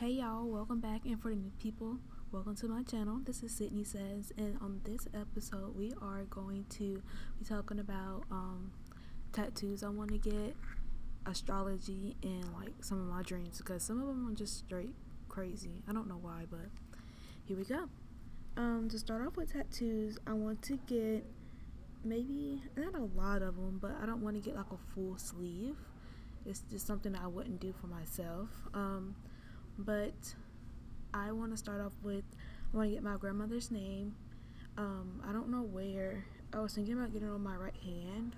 Hey y'all, welcome back. And for the new people, welcome to my channel. This is Sydney Says, and on this episode, we are going to be talking about um, tattoos I want to get, astrology, and like some of my dreams because some of them are just straight crazy. I don't know why, but here we go. Um, to start off with tattoos, I want to get maybe not a lot of them, but I don't want to get like a full sleeve. It's just something I wouldn't do for myself. Um, but I want to start off with I want to get my grandmother's name. Um, I don't know where. I was thinking about getting it on my right hand,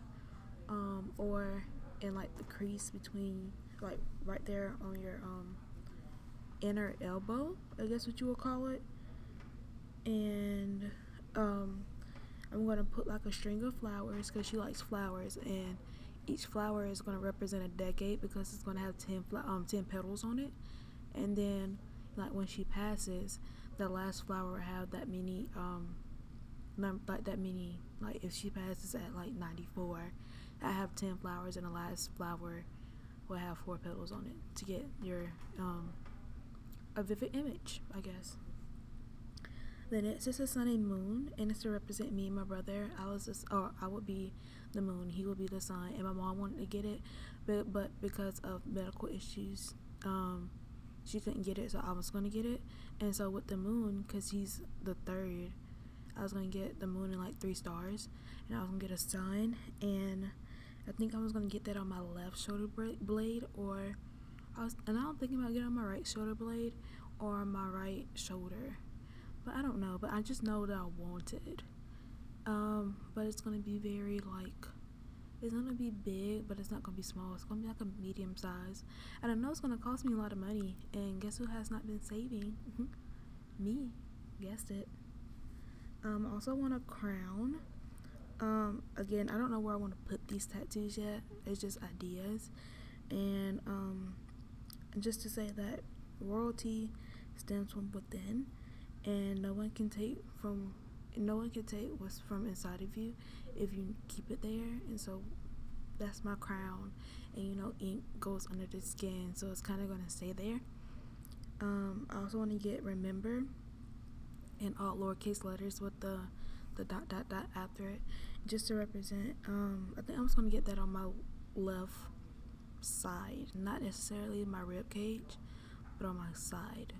um, or in like the crease between, like right there on your um, inner elbow. I guess what you would call it. And um, I'm gonna put like a string of flowers because she likes flowers, and each flower is gonna represent a decade because it's gonna have ten um, ten petals on it and then like when she passes the last flower will have that many um num- like that many like if she passes at like 94 i have 10 flowers and the last flower will have four petals on it to get your um a vivid image i guess. Then it's just a sun and moon and it's to represent me and my brother. I was just or i would be the moon he would be the sun and my mom wanted to get it but but because of medical issues um she couldn't get it, so I was gonna get it. And so with the moon, cause he's the third, I was gonna get the moon and like three stars, and I was gonna get a sun, and I think I was gonna get that on my left shoulder blade, or I was, and I'm thinking about getting on my right shoulder blade or my right shoulder, but I don't know. But I just know that I want it. Um, but it's gonna be very like it's gonna be big, but it's not gonna be small. It's gonna be like a medium size. And I know it's gonna cost me a lot of money. And guess who has not been saving? me. Guessed it. Um, also want a crown. Um, again, I don't know where I want to put these tattoos yet. It's just ideas. And um, just to say that royalty stems from within, and no one can take from no one can take what's from inside of you if you keep it there. And so that's my crown. And you know ink goes under the skin so it's kind of going to stay there. Um, i also want to get remember in all lowercase letters with the the dot dot dot after it just to represent um, i think i'm just to get that on my left side not necessarily my rib cage but on my side.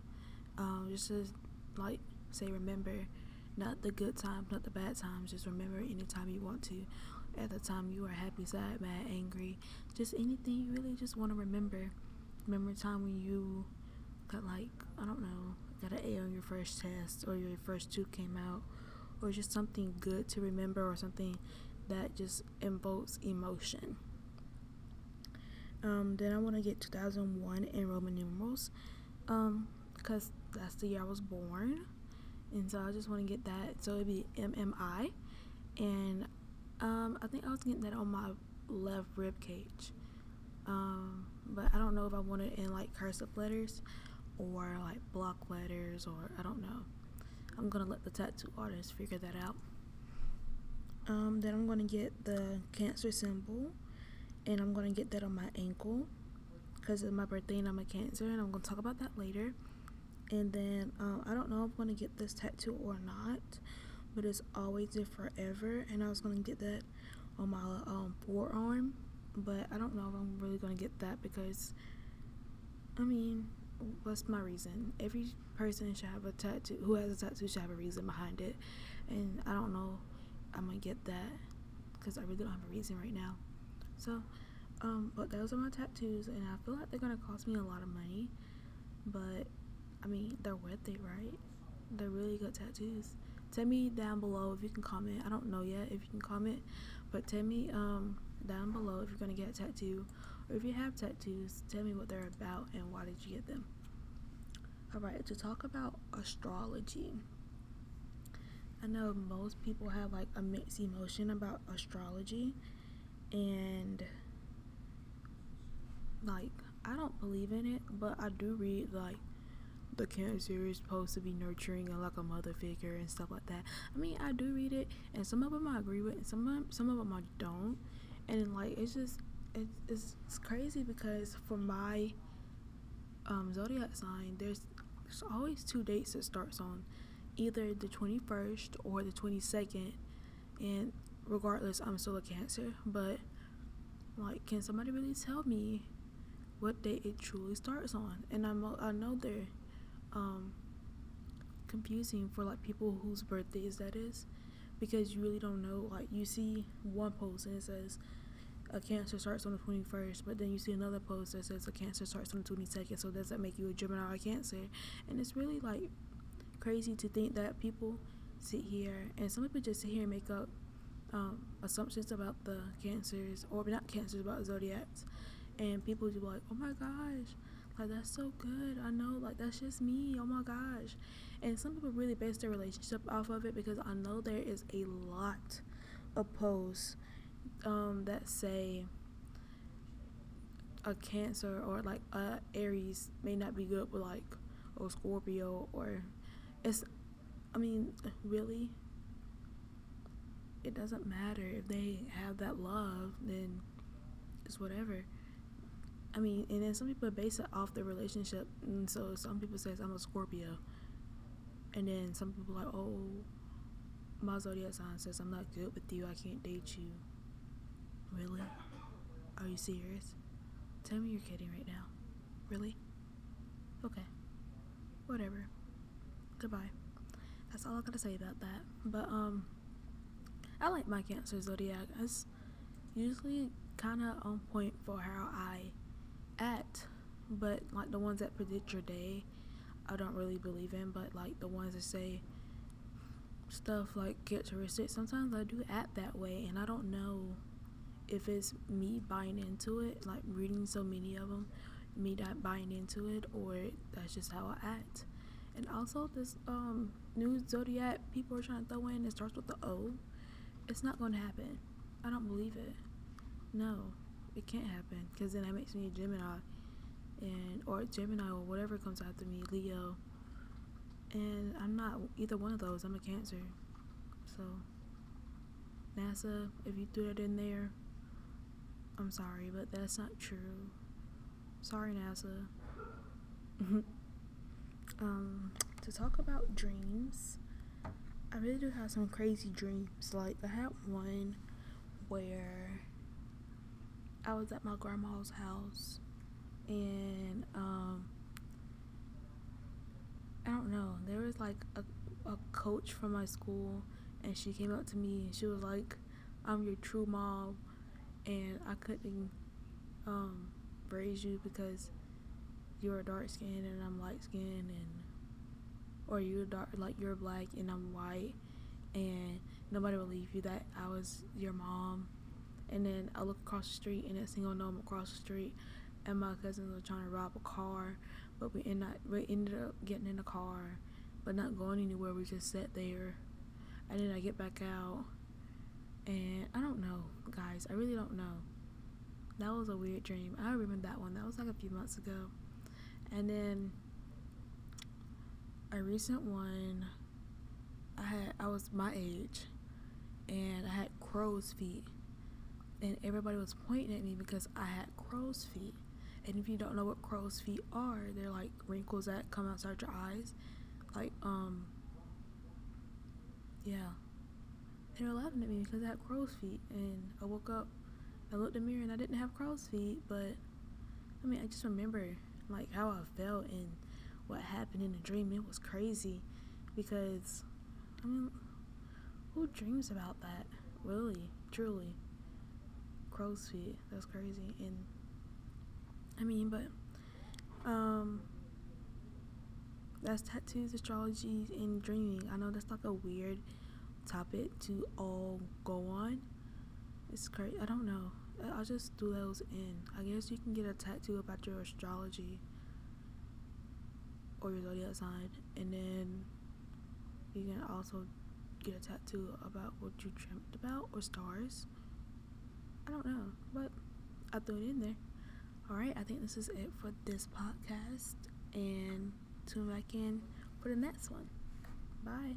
Um, just to like say remember not the good times, not the bad times. Just remember anytime you want to. At the time you are happy, sad, mad, angry, just anything you really just want to remember. Remember a time when you got like, I don't know, got an A on your first test or your first two came out or just something good to remember or something that just invokes emotion. Um, then I want to get 2001 in Roman numerals um, because that's the year I was born and so I just want to get that. So it'd be MMI, and um, I think I was getting that on my left rib cage. Um, but I don't know if I want it in like cursive letters or like block letters or I don't know. I'm gonna let the tattoo artist figure that out. Um, then I'm gonna get the cancer symbol, and I'm gonna get that on my ankle because it's my birthday and I'm a cancer, and I'm gonna talk about that later and then um, I don't know if I'm gonna get this tattoo or not, but it's always there forever. And I was gonna get that on my um, forearm, but I don't know if I'm really gonna get that because I mean, what's my reason? Every person should have a tattoo. Who has a tattoo should have a reason behind it, and I don't know. I'm gonna get that because I really don't have a reason right now. So, um, but those are my tattoos, and I feel like they're gonna cost me a lot of money, but I mean, they're worth it, right? They're really good tattoos. Tell me down below if you can comment. I don't know yet if you can comment, but tell me um, down below if you're gonna get a tattoo or if you have tattoos. Tell me what they're about and why did you get them. All right, to talk about astrology. I know most people have like a mixed emotion about astrology, and like I don't believe in it, but I do read like the cancer is supposed to be nurturing and like a mother figure and stuff like that. I mean, I do read it, and some of them I agree with, and some of them, some of them I don't. And like, it's just it's, it's it's crazy because for my um, zodiac sign, there's there's always two dates it starts on, either the 21st or the 22nd, and regardless, I'm still a Cancer. But like, can somebody really tell me what date it truly starts on? And I'm I know they're um, confusing for like people whose birthdays that is, because you really don't know. Like, you see one post and it says a cancer starts on the 21st but then you see another post that says a cancer starts on the 22nd so does that make you a gemini or cancer and it's really like crazy to think that people sit here and some people just sit here and make up um, assumptions about the cancers or not cancers about zodiacs and people just be like oh my gosh like that's so good. I know like that's just me. Oh my gosh. And some people really base their relationship off of it because i know there is a lot of posts um, that say a Cancer or like a Aries may not be good with like or Scorpio or it's I mean really? It doesn't matter. If they have that love then it's whatever I mean and then some people base it off the relationship and so some people says I'm a Scorpio and then some people like oh my zodiac sign says I'm not good with you I can't date you Really? Are you serious? Tell me you're kidding right now. Really? Okay. Whatever. Goodbye. That's all I gotta say about that. But um I like my Cancer zodiac. It's usually kinda on point for how I act. But like the ones that predict your day, I don't really believe in, but like the ones that say stuff like characteristics, sometimes I do act that way and I don't know if it's me buying into it, like reading so many of them, me not buying into it, or that's just how I act. And also, this um, new zodiac people are trying to throw in it starts with the O. It's not going to happen. I don't believe it. No, it can't happen because then that makes me a Gemini, and or Gemini or whatever comes after me, Leo. And I'm not either one of those. I'm a Cancer. So, NASA, if you threw that in there, I'm sorry, but that's not true. Sorry, NASA. um, to talk about dreams, I really do have some crazy dreams. Like, I had one where I was at my grandma's house and, um, I don't know, there was like a, a coach from my school and she came up to me and she was like, I'm your true mom and I couldn't um, raise you because you're dark skinned and I'm light skinned and or you're dark like you're black and I'm white and nobody believed you that I was your mom and then I look across the street and a single gnome across the street and my cousins were trying to rob a car but we ended up, we ended up getting in the car but not going anywhere we just sat there and then I get back out and I don't know, guys. I really don't know. That was a weird dream. I remember that one. That was like a few months ago. And then a recent one, I had I was my age, and I had crow's feet, and everybody was pointing at me because I had crow's feet. And if you don't know what crow's feet are, they're like wrinkles that come outside your eyes, like um, yeah they were laughing at me because I had crow's feet. And I woke up, I looked in the mirror, and I didn't have crow's feet. But I mean, I just remember like how I felt and what happened in the dream. It was crazy because I mean, who dreams about that? Really, truly, crow's feet. That's crazy. And I mean, but um, that's tattoos, astrology, and dreaming. I know that's like a weird topic to all go on. It's crazy. I don't know. I'll just do those in. I guess you can get a tattoo about your astrology or your zodiac sign, and then you can also get a tattoo about what you dreamt about or stars. I don't know, but I threw it in there. Alright, I think this is it for this podcast, and tune back in for the next one. Bye.